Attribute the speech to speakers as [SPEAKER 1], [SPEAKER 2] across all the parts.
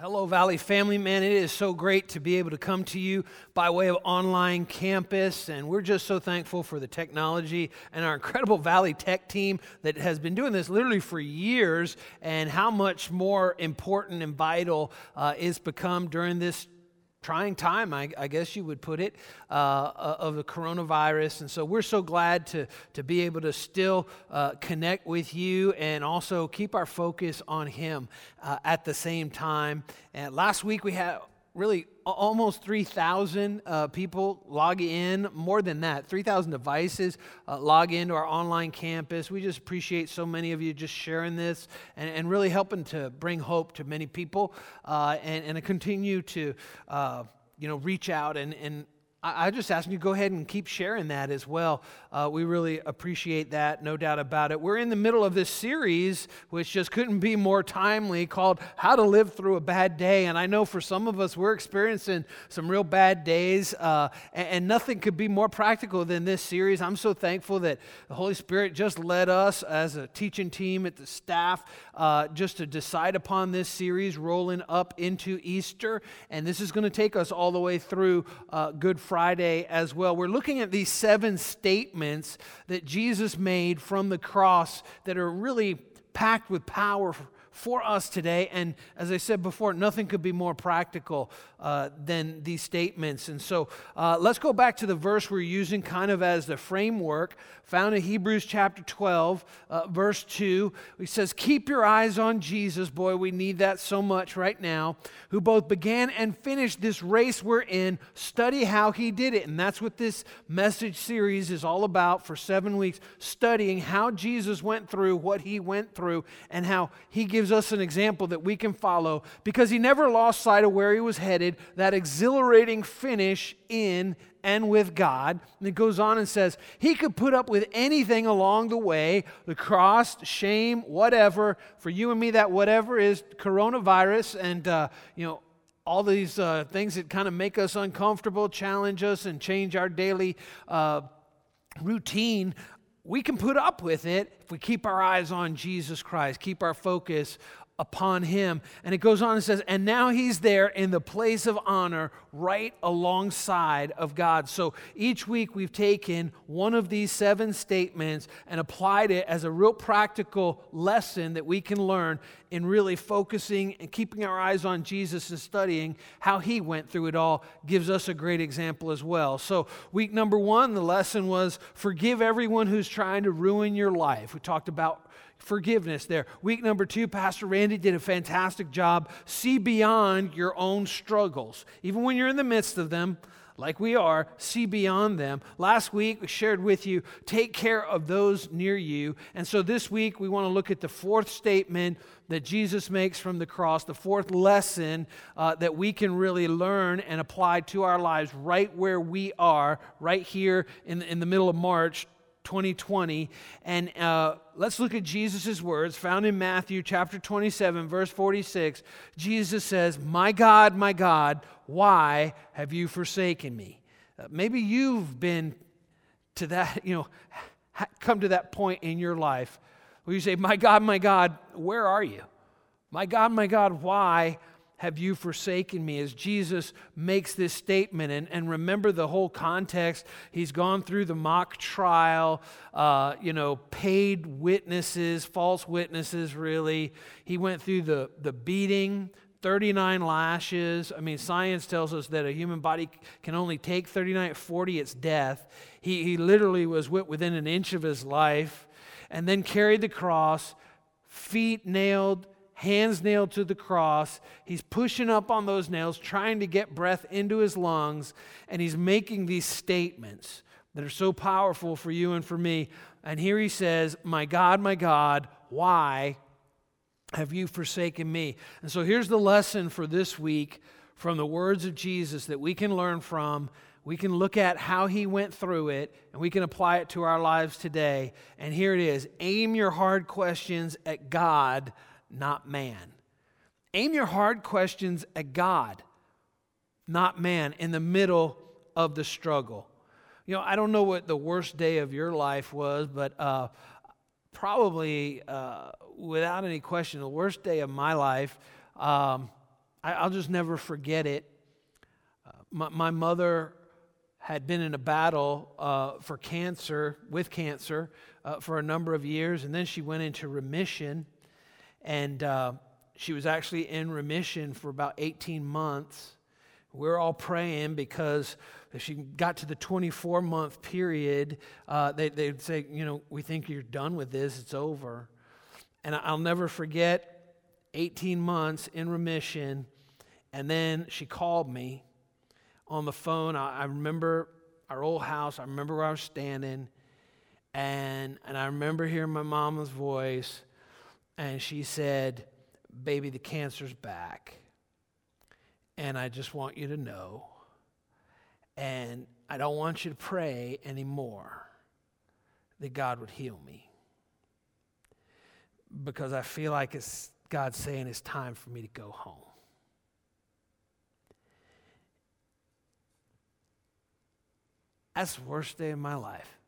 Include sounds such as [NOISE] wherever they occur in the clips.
[SPEAKER 1] Hello, Valley family. Man, it is so great to be able to come to you by way of online campus. And we're just so thankful for the technology and our incredible [LAUGHS] Valley Tech team that has been doing this literally for years, and how much more important and vital uh, it's become during this trying time, I, I, guess you would put it, uh, uh, of the coronavirus. And so we're so glad to, to be able to still uh, connect with you and also keep our focus on Him uh, at the same time. And last week we had really almost 3,000 uh, people log in, more than that, 3,000 devices uh, log into our online campus. We just appreciate so many of you just sharing this and, and really helping to bring hope to many people uh, and, and to continue to, uh, you know, reach out and, and I, just ask you to go ahead and keep sharing that as well. Uh, we really appreciate that, no doubt about it. We're in the middle of this series, which just couldn't be more timely, called How to Live Through a Bad Day. And I know for some of us, we're experiencing some real bad days, uh, and, and, nothing could be more practical than this series. I'm so thankful that the Holy Spirit just led us as a teaching team at the staff uh, just to decide upon this series rolling up into Easter. And this is going to take us all the way through uh, Good Friday as well. We're looking at these seven statements that Jesus made from the cross that are really packed with power for us today. And as I said before, nothing could be more practical uh, than these statements. And so uh, let's go back to the verse we're using kind of as the framework found in Hebrews chapter 12, uh, verse 2. He says, Keep your eyes on Jesus. Boy, we need that so much right now. Who both began and finished this race we're in. Study how he did it. And that's what this message series is all about for seven weeks studying how Jesus went through what he went through and how he gives us an example that we can follow because he never lost sight of where he was headed, that exhilarating finish in and with God. And it goes on and says, He could put up with anything along the way the cross, shame, whatever. For you and me, that whatever is coronavirus and, uh, you know, all these uh, things that kind of make us uncomfortable, challenge us, and change our daily uh, routine. We can put up with it if we keep our eyes on Jesus Christ, keep our focus upon him. And it goes on and says, and now he's there in the place of honor right alongside of God. So each week we've taken one of these seven statements and applied it as a real practical lesson that we can learn in really focusing and keeping our eyes on Jesus and studying how he went through it all gives us a great example as well. So, week number one, the lesson was forgive everyone who's trying to ruin your life. We talked about forgiveness there. Week number two, Pastor Randy did a fantastic job. See beyond your own struggles. Even when you're in the midst of them, like we are, see beyond them. Last week, we shared with you, take care of those near you. And so this week, we want to look at the fourth statement that Jesus makes from the cross, the fourth lesson uh, that we can really learn and apply to our lives right where we are, right here in, in the middle of March 2020. And uh, let's look at Jesus' words found in Matthew chapter 27, verse 46. Jesus says, My God, my God, why have you forsaken me? Uh, maybe you've been to that, [LAUGHS] you know, come to that point in your life where you say, My God, my God, where are you? My God, my God, why have you forsaken me? As Jesus makes this statement, and, and remember the whole context, he's gone through the mock trial, uh, you know, paid witnesses, false witnesses, really. He went through the, the beating, 39 lashes. I mean, science tells us that a human body can only take 39, 40, it's death. He, he literally was within an inch of his life, and then carried the cross, feet nailed hands nailed to the cross. He's pushing up on those nails, trying to get breath into his lungs, and he's making these statements that are so powerful for you and for me. And here he says, My God, my God, why have you forsaken me? And so here's the lesson for this week from the words of Jesus that we can learn from. We can look at how he went through it and we can apply it to our lives today. And here it is aim your hard questions at God not man. Aim your hard questions at God, not man, in the middle of the struggle. You know, I don't know what the worst day of your life was, but uh, probably, uh, without any question, the worst day of my life um, I, will just never forget it. Uh, my, my, mother had been in a battle uh, for cancer, with cancer, uh, for a number of years, and then she went into remission. And uh, she was actually in remission for about 18 months. We we're all praying because if she got to the 24 month period, uh, they, they'd say, You know, we think you're done with this, it's over. And I'll never forget 18 months in remission. And then she called me on the phone. I, I remember our old house, I remember where I was standing. And, and I remember hearing my mama's voice, and she said, Baby, the cancer's back. And I just want you to know. And I don't want you to pray anymore that God would heal me. Because I feel like it's God saying it's time for me to go home. That's the worst day of my life.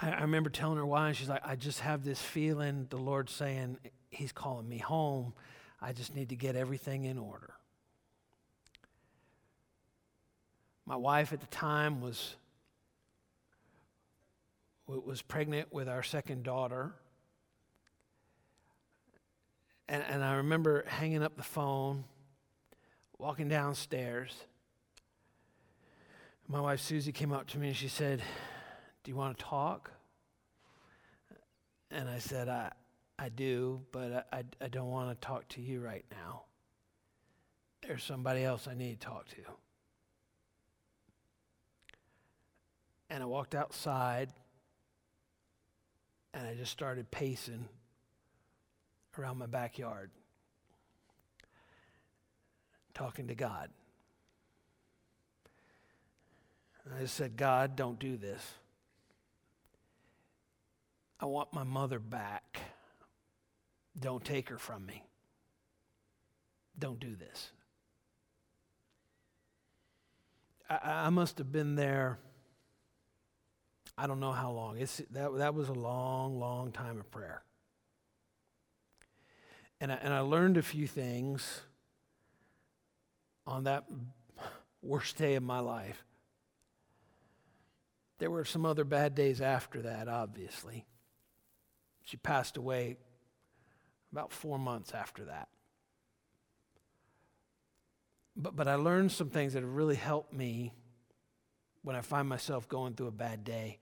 [SPEAKER 1] I, I remember telling her why, and she's like, I just have this feeling the Lord's saying He's calling me home. I just need to get everything in order. My wife at the time was was pregnant with our second daughter. And, and I remember hanging up the phone, walking downstairs. My wife Susie came up to me and she said, do you want to talk? And I said, I, I do, but I, I don't want to talk to you right now. There's somebody else I need to talk to. And I walked outside and I just started pacing around my backyard, talking to God. And I just said, God, don't do this. I want my mother back. Don't take her from me. Don't do this. I, I must have been there, I don't know how long. It's, that, that was a long, long time of prayer. And I, and I learned a few things on that worst day of my life. There were some other bad days after that, obviously. She passed away about four months after that. But, but I learned some things that have really helped me when I find myself going through a bad day,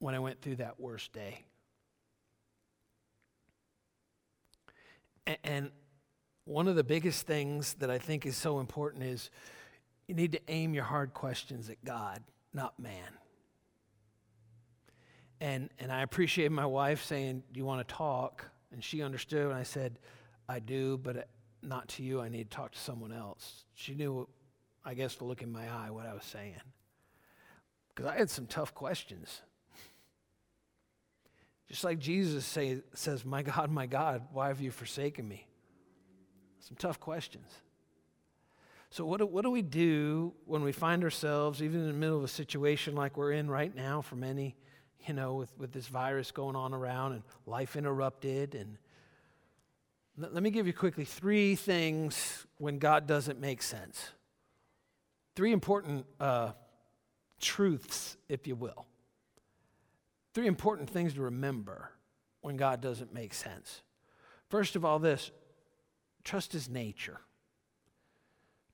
[SPEAKER 1] when I went through that worst day. And, and one of the biggest things that I think is so important is you need to aim your hard questions at God, not man. And, and I appreciate my wife saying, Do you want to talk? And she understood. And I said, I do, but uh, not to you. I need to talk to someone else. She knew, I guess, the look in my eye what I was saying. Because I had some tough questions. Just like Jesus say, says, My God, my God, why have you forsaken me? Some tough questions. So, what do, what do we do when we find ourselves, even in the middle of a situation like we're in right now for many? You know, with, with this virus going on around and life interrupted. And let, let me give you quickly three things when God doesn't make sense. Three important uh, truths, if you will. Three important things to remember when God doesn't make sense. First of all, this trust his nature.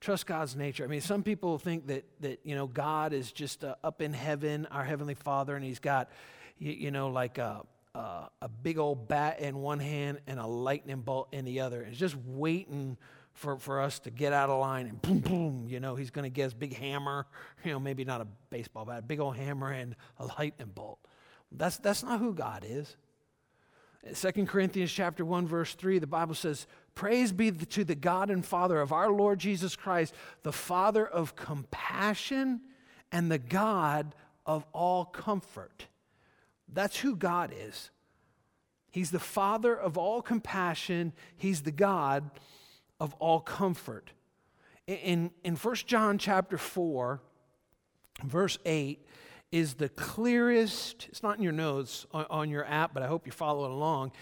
[SPEAKER 1] Trust God's nature. I mean, some people think that that you know God is just uh, up in heaven, our heavenly Father, and He's got you, you know like a, a, a big old bat in one hand and a lightning bolt in the other. It's just waiting for, for us to get out of line and boom, boom. You know, He's going to get his big hammer. [LAUGHS] You know, maybe not a baseball bat, a big old hammer and a lightning bolt. That's that's not who God is. Second Corinthians chapter 1 verse 3 the Bible says Praise be to the God and Father of our Lord Jesus Christ, the Father of compassion and the God of all comfort. That's who God is. He's the Father of all compassion, He's the God of all comfort. In, in 1 John chapter 4, verse 8, is the clearest, it's not in your notes on, on your app, but I hope you're following along.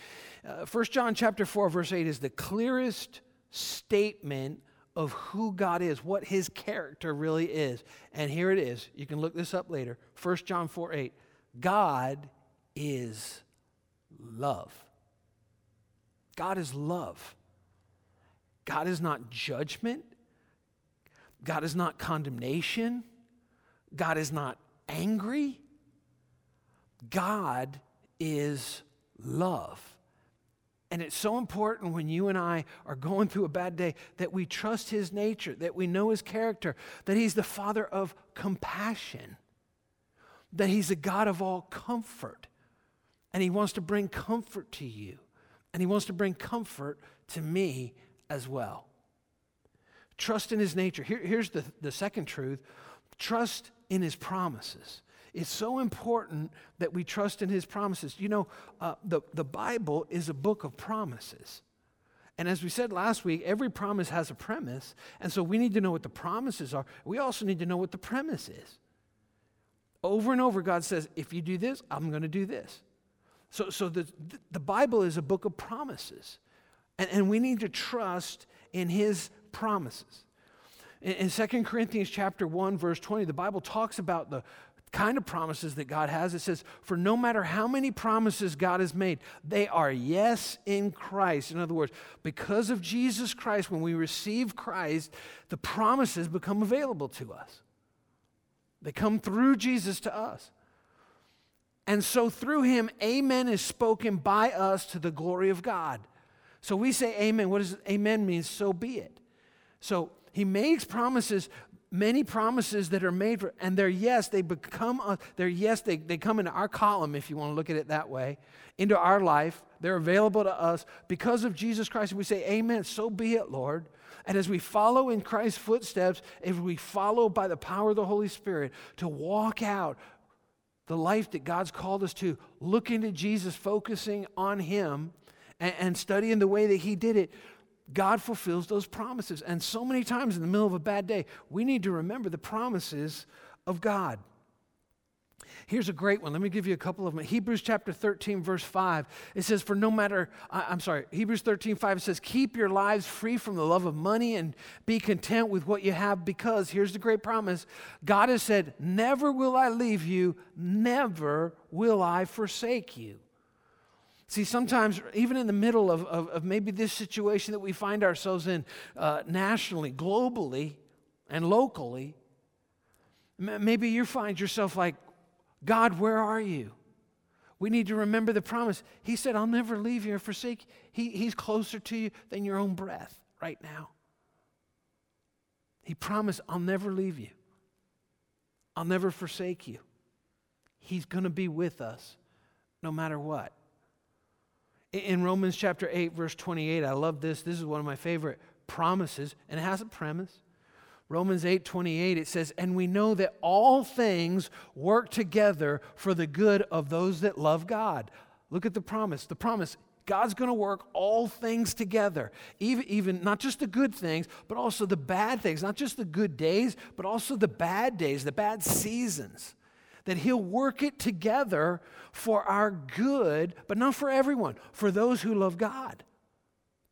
[SPEAKER 1] Uh, 1 John chapter 4, verse 8 is the clearest statement of who God is, what his character really is. And here it is. You can look this up later. 1 John 4 8. God is love. God is love. God is not judgment. God is not condemnation. God is not angry. God is love. And it's so important when you and I are going through a bad day that we trust His nature, that we know His character, that He's the Father of compassion, that He's a God of all comfort. And He wants to bring comfort to you, and He wants to bring comfort to me as well. Trust in His nature. Here, here's the, the second truth trust in His promises. It's so important that we trust in his promises. You know, uh, the, the Bible is a book of promises. And as we said last week, every promise has a premise. And so we need to know what the promises are. We also need to know what the premise is. Over and over, God says, if you do this, I'm going to do this. So, so the, the Bible is a book of promises. And, and we need to trust in his promises. In, in 2 Corinthians chapter 1, verse 20, the Bible talks about the, kind of promises that God has. It says, For no matter how many promises God has made, they are yes in Christ. In other words, because of Jesus Christ, when we receive Christ, the promises become available to us. They come through Jesus to us. And so through him, amen is spoken by us to the glory of God. So we say amen. What does amen mean? So be it. So he makes promises many promises that are made for, and they're yes, they become, a, they're yes, they, they come into our column, if you want to look at it that way, into our life. They're available to us because of Jesus Christ. And we say, Amen, so be it, Lord. And as we follow in Christ's footsteps, if we follow by the power of the Holy Spirit to walk out the life that God's called us to, looking to Jesus, focusing on Him, and, and studying the way that He did it, God fulfills those promises. And so many times in the middle of a bad day, we need to remember the promises of God. Here's a great one. Let me give you a couple of them. Hebrews chapter 13, verse 5. It says, For no matter, I'm sorry, Hebrews 13, 5, it says, Keep your lives free from the love of money and be content with what you have because, here's the great promise God has said, Never will I leave you, never will I forsake you. See, sometimes, even in the middle of, of, of, maybe this situation that we find ourselves in uh, nationally, globally, and locally, m- maybe you find yourself like, God, where are you? We need to remember the promise. He said, I'll never leave you or forsake. He, he's closer to you than your own breath right now. He promised, I'll never leave you, I'll never forsake you. He's going to be with us no matter what. In Romans chapter 8, verse 28, I love this. This is one of my favorite promises, and it has a premise. Romans 8, 28, it says, And we know that all things work together for the good of those that love God. Look at the promise. The promise God's going to work all things together, even, even not just the good things, but also the bad things, not just the good days, but also the bad days, the bad seasons that He'll work it together for our good, but not for everyone, for those who love God.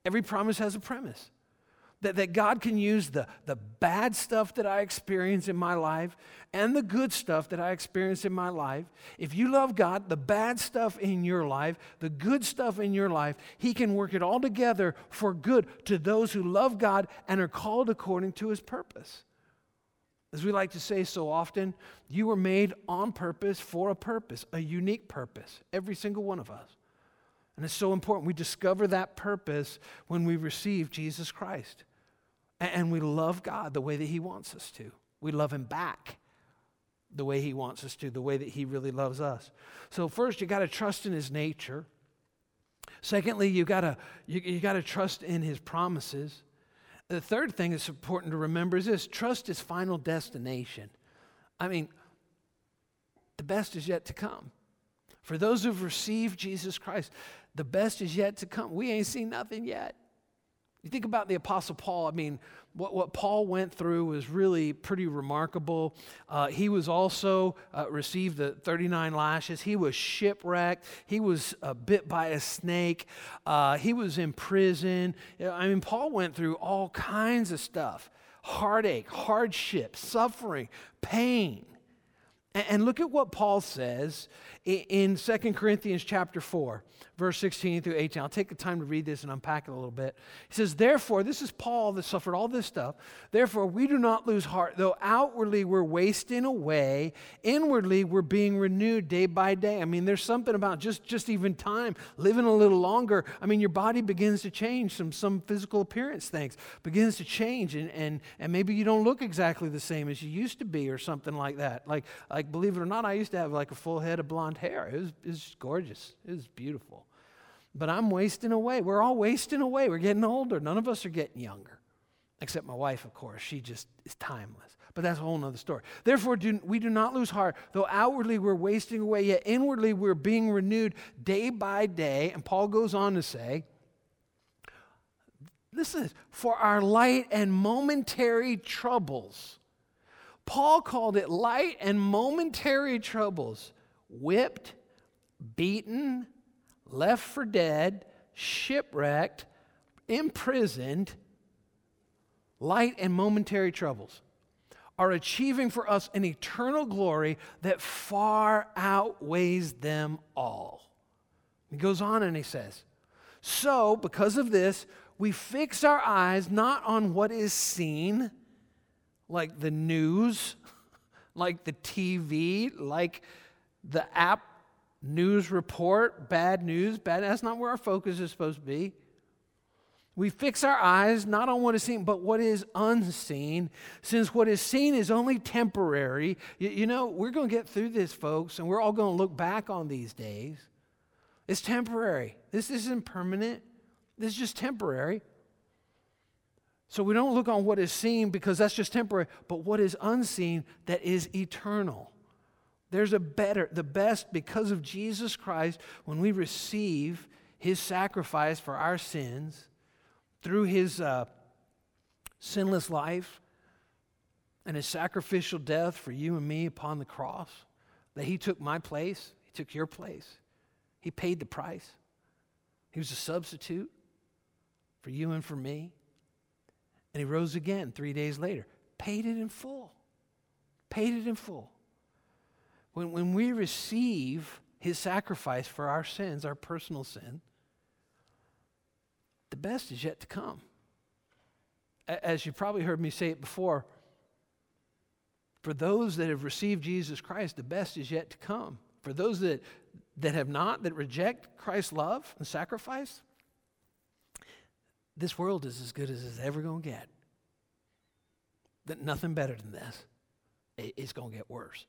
[SPEAKER 1] Every promise has a premise. That, that God can use the, the bad stuff that I experience in my life and the good stuff that I experience in my life. If you love God, the bad stuff in your life, the good stuff in your life, He can work it all together for good to those who love God and are called according to His purpose. As we like to say so often, you were made on purpose for a purpose, a unique purpose, every single one of us. And it's so important we discover that purpose when we receive Jesus Christ. And we love God the way that He wants us to. We love Him back the way He wants us to, the way that He really loves us. So, first, you got to trust in His nature. Secondly, you got to you, you got to trust in His promises. The third thing that's important to remember is this trust is final destination. I mean, the best is yet to come. For those who've received Jesus Christ, the best is yet to come. We ain't seen nothing yet. You think about the Apostle Paul, I mean, what, what Paul went through was really pretty remarkable. Uh, he was also uh, received the 39 lashes. He was shipwrecked. He was uh, bit by a snake. Uh, he was in prison. I mean, Paul went through all kinds of stuff heartache, hardship, suffering, pain. And, and look at what Paul says in 2 Corinthians chapter 4 verse 16 through 18. I'll take the time to read this and unpack it a little bit. He says, Therefore, this is Paul that suffered all this stuff. Therefore, we do not lose heart, though outwardly we're wasting away, inwardly we're being renewed day by day. I mean, there's something about just, just even time, living a little longer. I mean, your body begins to change, some, some physical appearance things begins to change, and, and, and maybe you don't look exactly the same as you used to be or something like that. Like, like believe it or not, I used to have like a full head of blonde hair. It was, it was gorgeous. It was beautiful but I'm wasting away. We're all wasting away. We're getting older. None of us are getting younger, except my wife, of course. She just is timeless. But that's a whole other story. Therefore, do, we do not lose heart. Though outwardly we're wasting away, yet inwardly we're being renewed day by day. And Paul goes on to say, Listen, for our light and momentary troubles. Paul called it light and momentary troubles, whipped, beaten, left for dead, shipwrecked, imprisoned, light and momentary troubles are achieving for us an eternal glory that far outweighs them all. He goes on and he says, So, because of this, we fix our eyes not on what is seen, like the news, [LAUGHS] like the TV, like the app news report, bad news, bad. That's not where our focus is supposed to be. We fix our eyes not on what is seen, but what is unseen, since what is seen is only temporary. You, you know, we're going to get through this, folks, and we're all going to look back on these days. It's temporary. This isn't permanent, this is just temporary. So we don't look on what is seen because that's just temporary, but what is unseen that is eternal. There's a better, the best because of Jesus Christ when we receive his sacrifice for our sins through his uh, sinless life and his sacrificial death for you and me upon the cross. That he took my place, he took your place, he paid the price. He was a substitute for you and for me. And he rose again three days later, paid it in full. Paid it in full. When, when we receive his sacrifice for our sins, our personal sin, the best is yet to come. As you probably heard me say it before, for those that have received Jesus Christ, the best is yet to come. For those that, that have not, that reject Christ's love and sacrifice, this world is as good as it's ever going to get. That nothing better than this. It's going to get worse.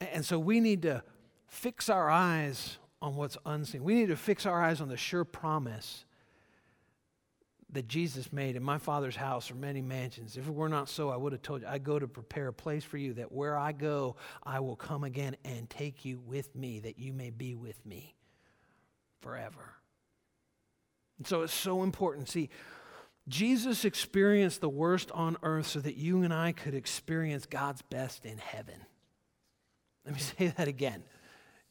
[SPEAKER 1] And so we need to fix our eyes on what's unseen. We need to fix our eyes on the sure promise that Jesus made in my Father's house are many mansions. If it were not so, I would have told you, I go to prepare a place for you, that where I go, I will come again and take you with me, that you may be with me forever. And so it's so important. See, Jesus experienced the worst on earth so that you and I could experience God's best in heaven. Let me [LAUGHS] say that again.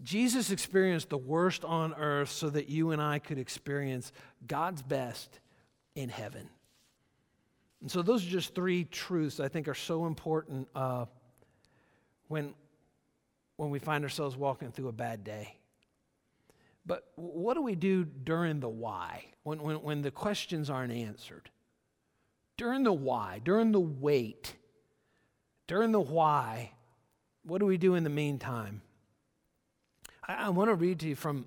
[SPEAKER 1] Jesus experienced the worst on earth so that you and I could experience God's best in heaven. And so, those are just three truths I think are so important uh, when, when we find ourselves walking through a bad day. But what do we do during the why, when, when, when the questions aren't answered? During the why, during the wait, during the why, what do we do in the meantime? I, I want to read to you from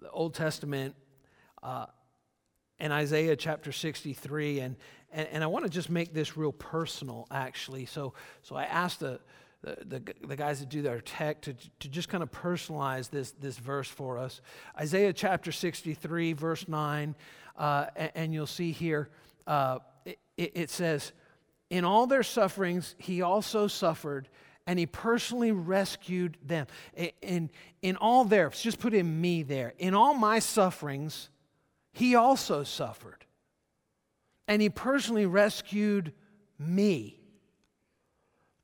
[SPEAKER 1] the Old Testament uh, Isaiah chapter 63, and, and, and I want to just make this real personal, actually. So, so I asked the, the, the, the, guys that do their tech to, to just kind of personalize this, this verse for us. Isaiah chapter 63, verse 9, uh, and, and, you'll see here uh, it, it says, In all their sufferings, he also suffered and he personally rescued them. In, in all their, just put in me there, in all my sufferings, he also suffered. And he personally rescued me.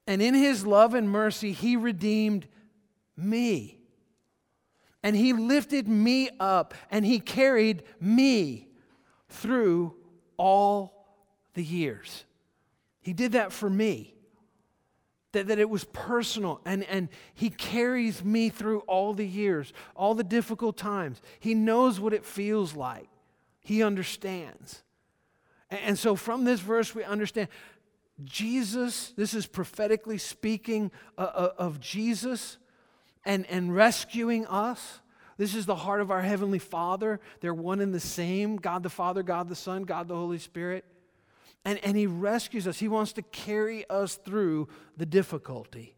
[SPEAKER 1] And in his love and mercy, he redeemed me. And he lifted me up and he carried me through all the years. He did that for me. That, that it was personal, and, and He carries me through all the years, all the difficult times. He knows what it feels like, He understands. And, and so, from this verse, we understand Jesus, this is prophetically speaking uh, uh, of Jesus and, and rescuing us. This is the heart of our Heavenly Father. They're one and the same God the Father, God the Son, God the Holy Spirit. And, and He rescues us. He wants to carry us through the difficulty.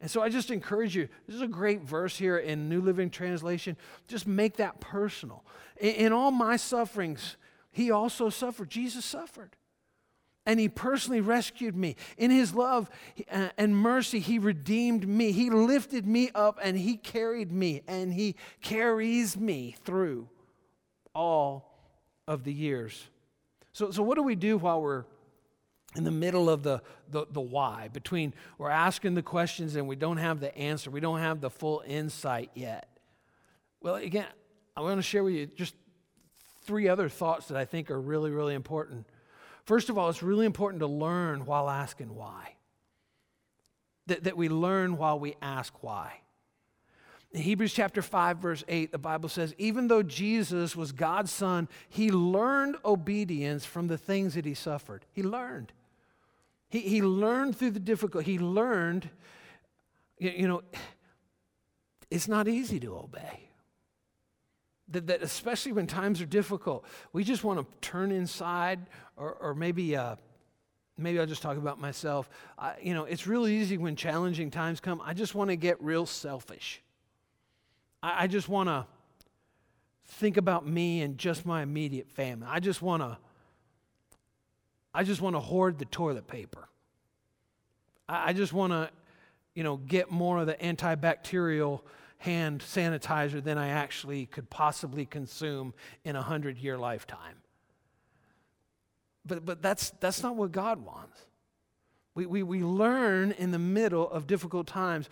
[SPEAKER 1] And so I just encourage you, this is a great verse here in New Living Translation. Just make that personal. In, in all my sufferings, He also suffered. Jesus suffered. And he personally rescued me. In his love and mercy, he redeemed me. He lifted me up and he carried me and he carries me through all of the years so, so what do we do while we're in the middle of the, the, the why? Between we're asking the questions and we don't have the answer, we don't have the full insight yet. Well, again, I want to share with you just three other thoughts that I think are really, really important. First of all, it's really important to learn while asking why. That, that we learn while we ask why. In Hebrews chapter 5, verse 8, the Bible says, even though Jesus was God's son, he learned obedience from the things that he suffered. He learned. He, he learned through the difficult. He learned, you, you know, it's not easy to obey. That, that, especially when times are difficult, we just want to turn inside, or, or maybe, uh, maybe I'll just talk about myself. I, you know, it's really easy when challenging times come. I just want to get real selfish. I, I just want to think about me and just my immediate family. I just want to I just want to hoard the toilet paper. I, I just want to, you know, get more of the antibacterial hand sanitizer than I actually could possibly consume in a hundred year lifetime. But, but that's, that's not what God wants. We, we, we learn in the middle of difficult times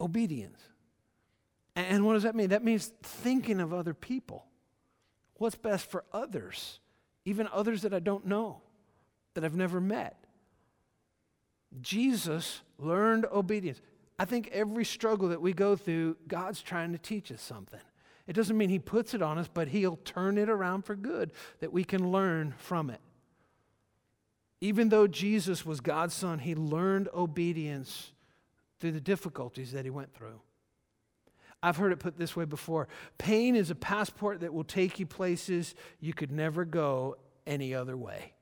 [SPEAKER 1] obedience. And what does that mean? That means thinking of other people. What's best for others, even others that I don't know, that I've never met. Jesus learned obedience. I think every struggle that we go through, God's trying to teach us something. It doesn't mean He puts it on us, but He'll turn it around for good that we can learn from it. Even though Jesus was God's Son, He learned obedience through the difficulties that He went through. I've heard it put this way before pain is a passport that will take you places you could never go any other way.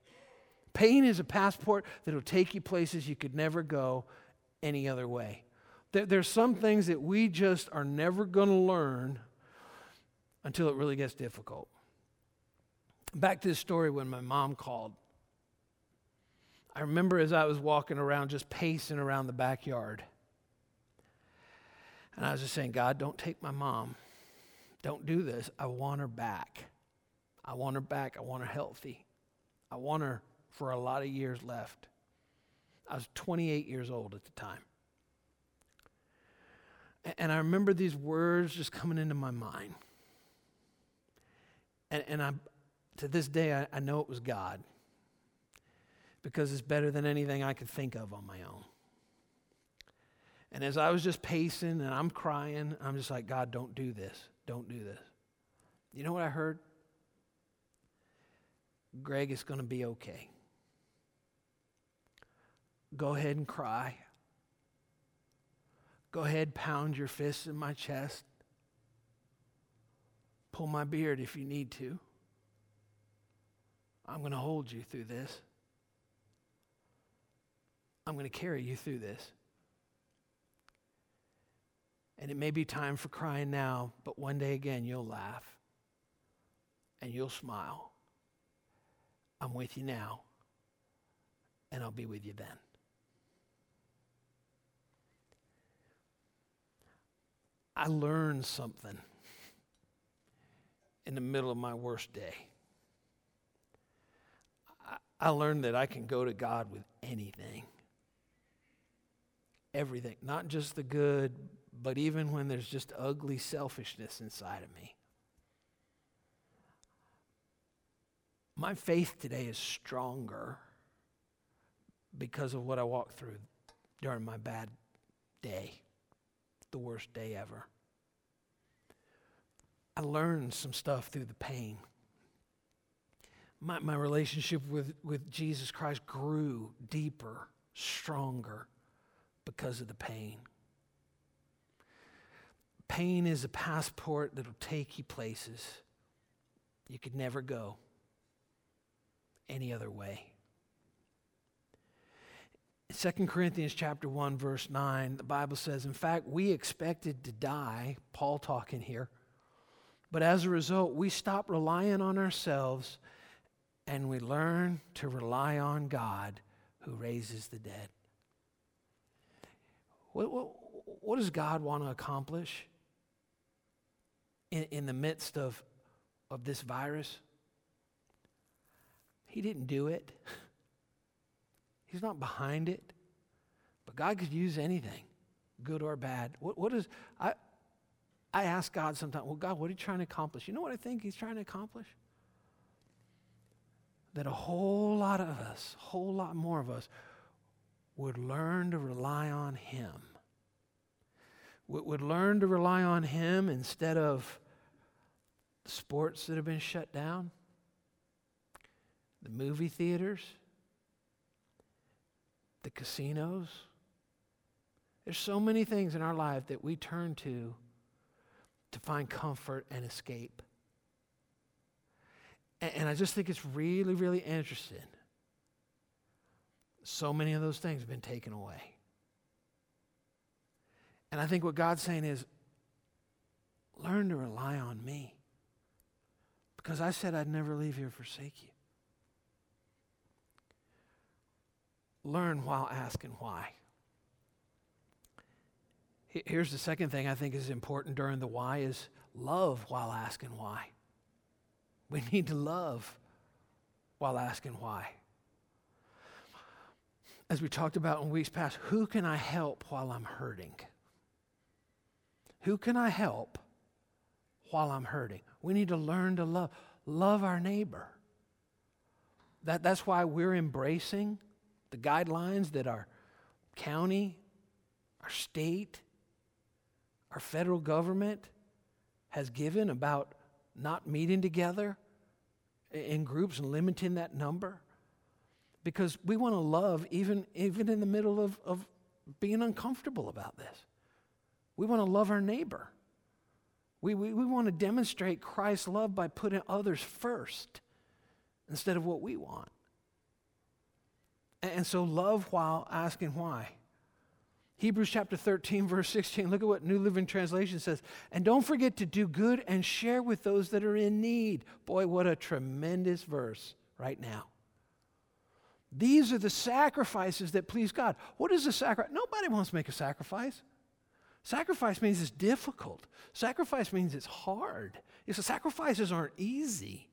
[SPEAKER 1] Pain is a passport that will take you places you could never go any other way. There, there's some things that we just are never going to learn until it really gets difficult. Back to the story when my mom called. I remember as I was walking around, just pacing around the backyard. And I was just saying, God, don't take my mom. Don't do this. I want her back. I want her back. I want her healthy. I want her for a lot of years left. I was 28 years old at the time. And I remember these words just coming into my mind. And, and I, to this day, I, I know it was God because it's better than anything I could think of on my own. And as I was just pacing and I'm crying, I'm just like, God, don't do this. Don't do this. You know what I heard? Greg, it's going to be okay. Go ahead and cry. Go ahead, pound your fists in my chest. Pull my beard if you need to. I'm going to hold you through this. I'm going to carry you through this. And it may be time for crying now, but one day again you'll laugh and you'll smile. I'm with you now, and I'll be with you then. I learned something in the middle of my worst day. I, learned that I can go to God with anything. Everything, not just the good, but even when there's just ugly selfishness inside of me. My faith today is stronger because of what I walked through during my bad day, the worst day ever. I learned some stuff through the pain. My, my relationship with, with Jesus Christ grew deeper, stronger because of the pain. Pain is a passport that'll take you places you could never go any other way. 2 Corinthians chapter 1 verse 9 the Bible says in fact we expected to die Paul talking here but as a result we stop relying on ourselves and we learn to rely on God who raises the dead what, what, what does God want to accomplish in, in the midst of, of this virus he didn't do it [LAUGHS] He's not behind it. But God could use anything, good or bad. What, what is, I, I ask God sometimes, well, God, what are you trying to accomplish? You know what I think He's trying to accomplish? That a whole lot of us, a whole lot more of us, would learn to rely on Him. Would, learn to rely on Him instead of sports that have been shut down, the movie theaters the casinos. There's so many things in our life that we turn to to find comfort and escape. And, and I just think it's really, really interesting. So many of those things have been taken away. And I think what God's saying is learn to rely on me. Because I said I'd never leave you or forsake you. learn while asking why. Here's the second thing I think is important during the why is love while asking why. We need to love while asking why. As we talked about in weeks past, who can I help while I'm hurting? Who can I help while I'm hurting? We need to learn to love. Love our neighbor. That, that's why we're embracing the guidelines that our county, our state, our federal government has given about not meeting together in groups and limiting that number. Because we want to love even, even in the middle of, of being uncomfortable about this. We want to love our neighbor. We, we, we want to demonstrate Christ's love by putting others first instead of what we want. And so love while asking why. Hebrews chapter 13, verse 16. Look at what New Living Translation says. And don't forget to do good and share with those that are in need. Boy, what a tremendous verse right now. These are the sacrifices that please God. What is a sacrifice? Nobody wants to make a sacrifice. Sacrifice means it's difficult. Sacrifice means it's hard. It's, sacrifices aren't easy.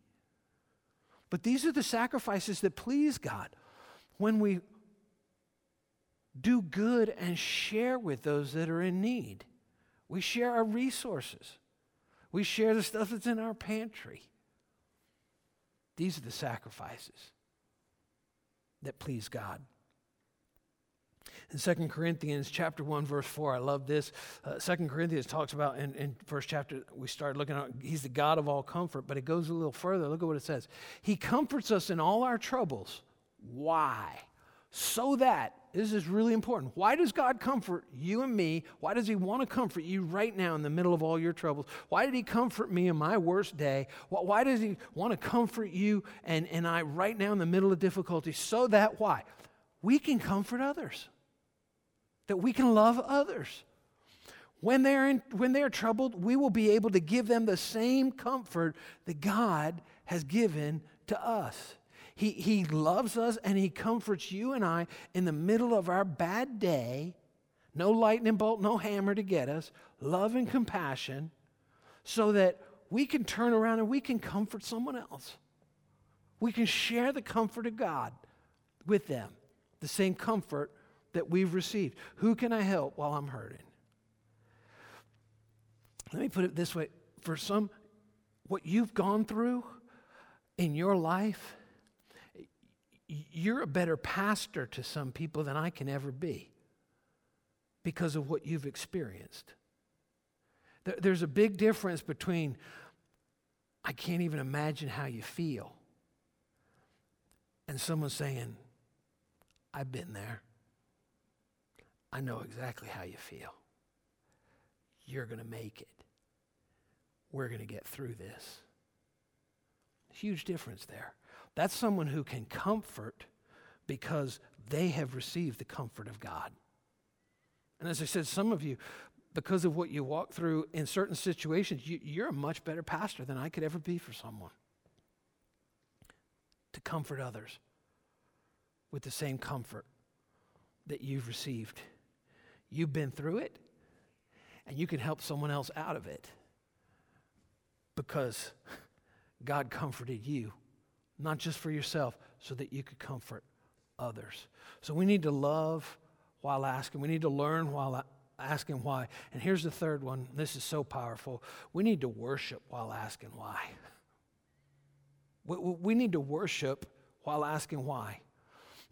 [SPEAKER 1] But these are the sacrifices that please God when we do good and share with those that are in need. We share our resources. We share the stuff that's in our pantry. These are the sacrifices that please God. In 2 Corinthians chapter 1, verse 4, I love this. Uh, 2 Corinthians talks about in, in first chapter, we started looking at, he's the God of all comfort, but it goes a little further. Look at what it says. He comforts us in all our troubles why? So that, this is really important. Why does God comfort you and me? Why does He want to comfort you right now in the middle of all your troubles? Why did He comfort me in my worst day? Why does He want to comfort you and, and I right now in the middle of difficulty? So that, why? We can comfort others, that we can love others. When they're, in, when they're troubled, we will be able to give them the same comfort that God has given to us. He, he loves us and He comforts you and I in the middle of our bad day. No lightning bolt, no hammer to get us. Love and compassion so that we can turn around and we can comfort someone else. We can share the comfort of God with them, the same comfort that we've received. Who can I help while I'm hurting? Let me put it this way for some, what you've gone through in your life, you're a better pastor to some people than I can ever be because of what you've experienced. There's a big difference between, I can't even imagine how you feel, and someone saying, I've been there. I know exactly how you feel. You're going to make it. We're going to get through this. Huge difference there. That's someone who can comfort because they have received the comfort of God. And as I said, some of you, because of what you walk through in certain situations, you, are a much better pastor than I could ever be for someone. To comfort others with the same comfort that you've received. You've been through it, and you can help someone else out of it because God comforted you, not just for yourself, so that you could comfort others. So we need to love while asking. We need to learn while asking why. And here's the third one. This is so powerful. We need to worship while asking why. [LAUGHS] We, need to worship while asking why.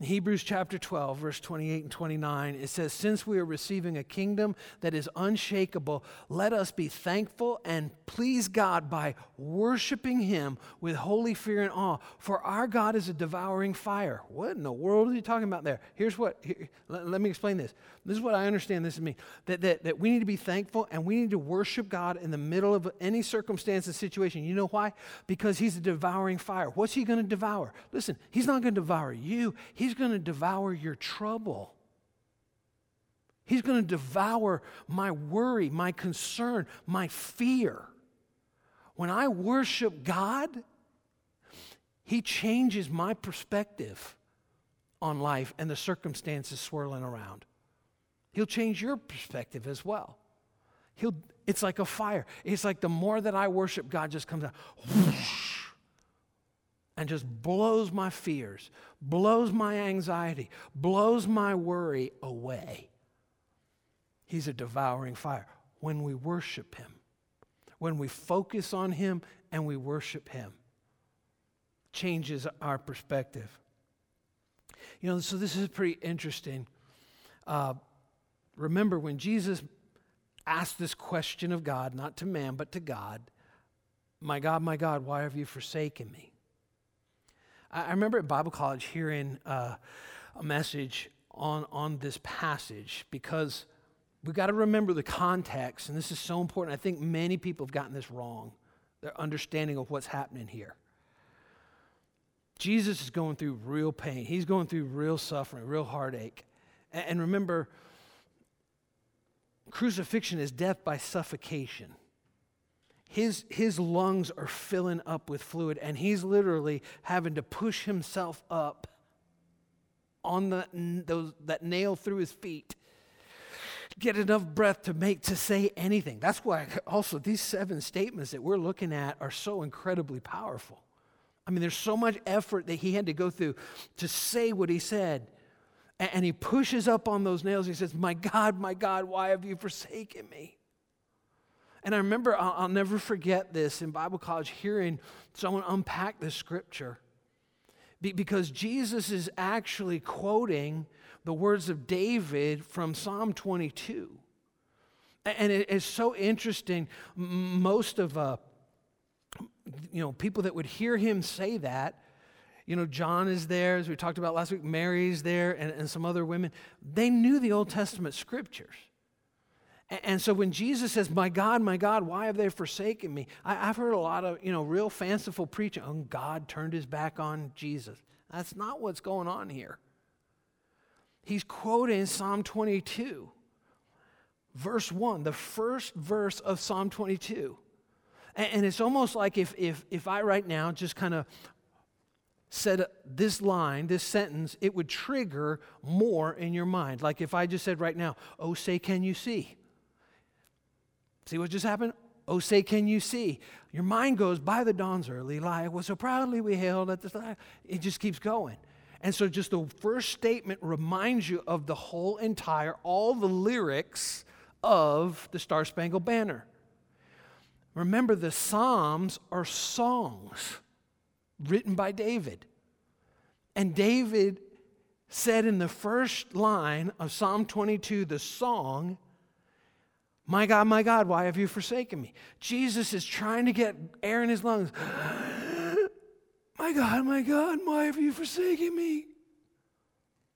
[SPEAKER 1] In Hebrews chapter 12, verse 28 and 29, it says, Since we are receiving a kingdom that is unshakable, let us be thankful and please God by worshiping Him with holy fear and awe. For our God is a devouring fire. What in the world are you talking about there? Here's what, here, let, let, me explain this. This is what I understand this is me that, that, that we need to be thankful and we need to worship God in the middle of any circumstance and situation. You know why? Because He's a devouring fire. What's He going to devour? Listen, He's not going to devour you. He's going to devour your trouble. He's going to devour my worry, my concern, my fear. When I worship God, He changes my perspective on life and the circumstances swirling around. He'll change your perspective as well. He'll, it's like a fire. It's like the more that I worship, God just comes out. Whoosh, and just blows my fears, blows my anxiety, blows my worry away. He's a devouring fire. When we worship Him, when we focus on Him and we worship Him, changes our perspective. You know, so this is pretty interesting. Uh, remember, when Jesus asked this question of God, not to man, but to God, My God, my God, why have you forsaken me? I remember at Bible college hearing uh, a message on, on this passage because we've got to remember the context, and this is so important. I think many people have gotten this wrong, their understanding of what's happening here. Jesus is going through real pain, he's going through real suffering, real heartache. And, and remember, crucifixion is death by suffocation his, his lungs are filling up with fluid, and he's literally having to push himself up on the, those, that nail through his feet get enough breath to make to say anything. That's why also these seven statements that we're looking at are so incredibly powerful. I mean there's so much effort that he had to go through to say what he said. And he pushes up on those nails. He says my god my god why have you forsaken me and I remember, I'll, I'll never forget this in Bible college, hearing someone unpack this scripture. Be, because Jesus is actually quoting the words of David from Psalm 22. And it is so interesting. Most of, uh, you know, people that would hear him say that, you know, John is there, as we talked about last week, Mary's there, and, and some other women. They knew the Old Testament scriptures. And so when Jesus says, My God, my God, why have they forsaken me? I, have heard a lot of, you know, real fanciful preaching. Oh, God turned his back on Jesus. That's not what's going on here. He's quoting Psalm 22, verse 1, the first verse of Psalm 22. And, and it's almost like if, if, if I right now just kind of said this line, this sentence, it would trigger more in your mind. Like if I just said right now, Oh, say, can you see? See what just happened? Oh, say, can you see? Your mind goes by the dawn's early light. Well, so proudly we hailed at the sky. It just keeps going. And so, just the first statement reminds you of the whole entire, all the lyrics of the Star Spangled Banner. Remember, the Psalms are songs written by David. And David said in the first line of Psalm 22, the song, My God, my God, why have you forsaken me? Jesus is trying to get air in his lungs. [GASPS] my God, my God, why have you forsaken me?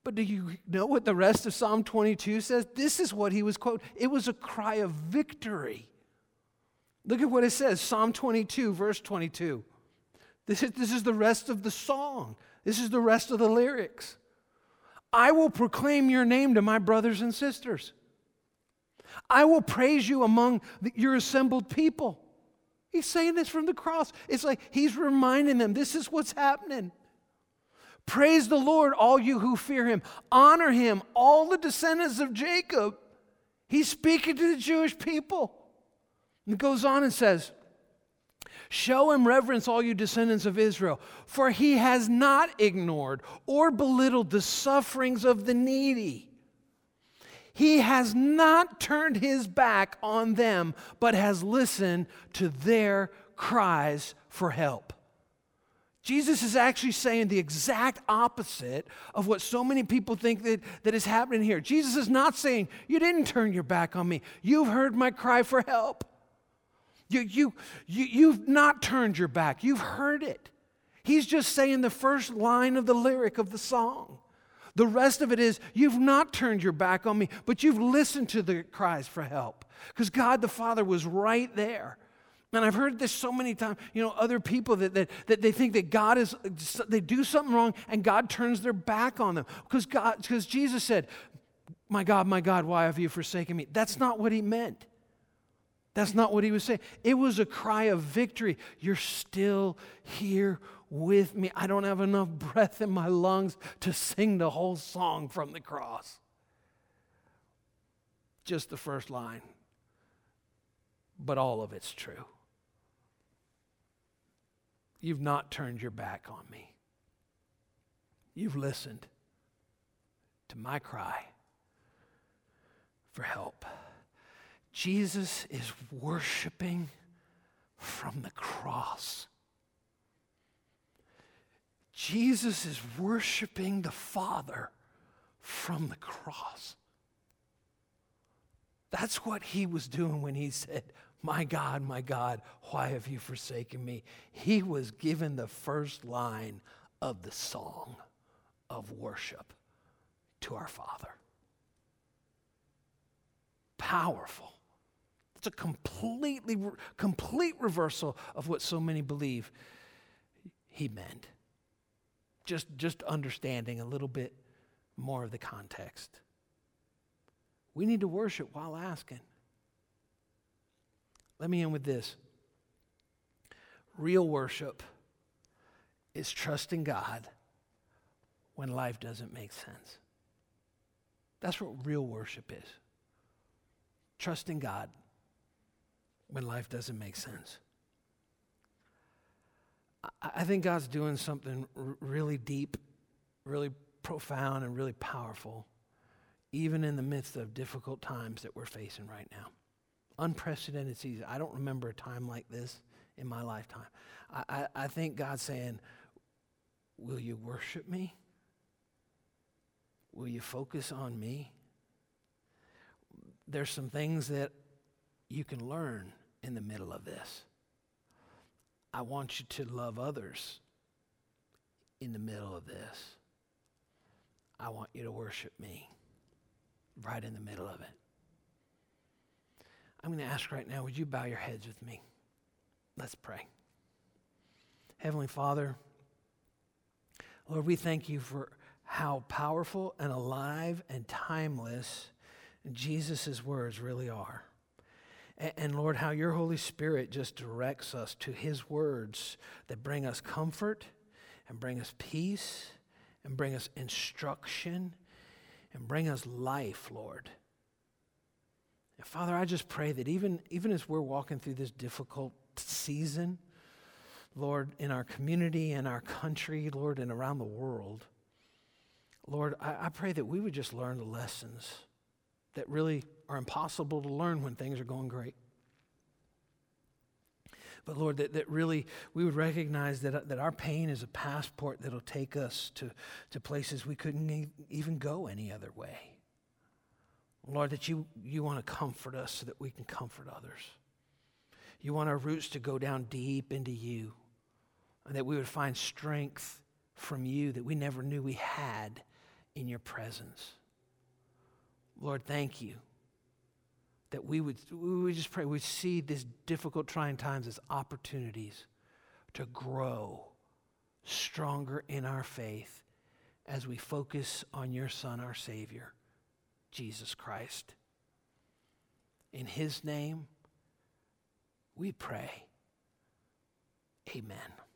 [SPEAKER 1] But do you know what the rest of Psalm 22 says? This is what he was quoting. It was a cry of victory. Look at what it says Psalm 22, verse 22. This is, this is the rest of the song, this is the rest of the lyrics. I will proclaim your name to my brothers and sisters. I will praise you among the, your assembled people. He's saying this from the cross. It's like he's reminding them this is what's happening. Praise the Lord, all you who fear him. Honor him, all the descendants of Jacob. He's speaking to the Jewish people. And goes on and says, Show him reverence, all you descendants of Israel, for he has not ignored or belittled the sufferings of the needy. He has not turned his back on them, but has listened to their cries for help. Jesus is actually saying the exact opposite of what so many people think that, that is happening here. Jesus is not saying, You didn't turn your back on me. You've heard my cry for help. You, you, you, you've not turned your back, you've heard it. He's just saying the first line of the lyric of the song. The rest of it is, You've not turned your back on me, but you've listened to the cries for help. Because God the Father was right there. And I've heard this so many times, you know, other people that, that, that they think that God is, they do something wrong and God turns their back on them. Because God, because Jesus said, My God, my God, why have you forsaken me? That's not what he meant. That's not what he was saying. It was a cry of victory. You're still here with me. I don't have enough breath in my lungs to sing the whole song from the cross. Just the first line. But all of it's true. You've not turned your back on me. You've listened to my cry for help. Jesus is worshiping from the cross. Jesus is worshiping the Father from the cross. That's what he was doing when he said, My God, my God, why have you forsaken me? He was given the first line of the song of worship to our Father. Powerful. It's a completely, complete reversal of what so many believe he meant. Just, just understanding a little bit more of the context. We need to worship while asking. Let me end with this. Real worship is trusting God when life doesn't make sense. That's what real worship is. Trusting God when life doesn't make sense. I think God's doing something really deep, really profound, and really powerful, even in the midst of difficult times that we're facing right now. Unprecedented season. I don't remember a time like this in my lifetime. I, I, I think God's saying, Will you worship me? Will you focus on me? There's some things that you can learn in the middle of this. I want you to love others in the middle of this. I want you to worship me right in the middle of it. I'm going to ask right now, would you bow your heads with me? Let's pray. Heavenly Father, Lord, we thank you for how powerful and alive and timeless Jesus' words really are. And Lord, how your Holy Spirit just directs us to his words that bring us comfort and bring us peace and bring us instruction and bring us life, Lord. And Father, I just pray that even, even as we're walking through this difficult season, Lord, in our community, in our country, Lord, and around the world, Lord, I, I pray that we would just learn the lessons that really are impossible to learn when things are going great. But Lord, that, that really we would recognize that, that our pain is a passport that'll take us to, to places we couldn't even go any other way. Lord, that you, you want to comfort us so that we can comfort others. You want our roots to go down deep into you, and that we would find strength from you that we never knew we had in your presence. Lord, thank you that we would, we would just pray, we'd see these difficult, trying times as opportunities to grow stronger in our faith as we focus on your Son, our Savior, Jesus Christ. In His name, we pray. Amen.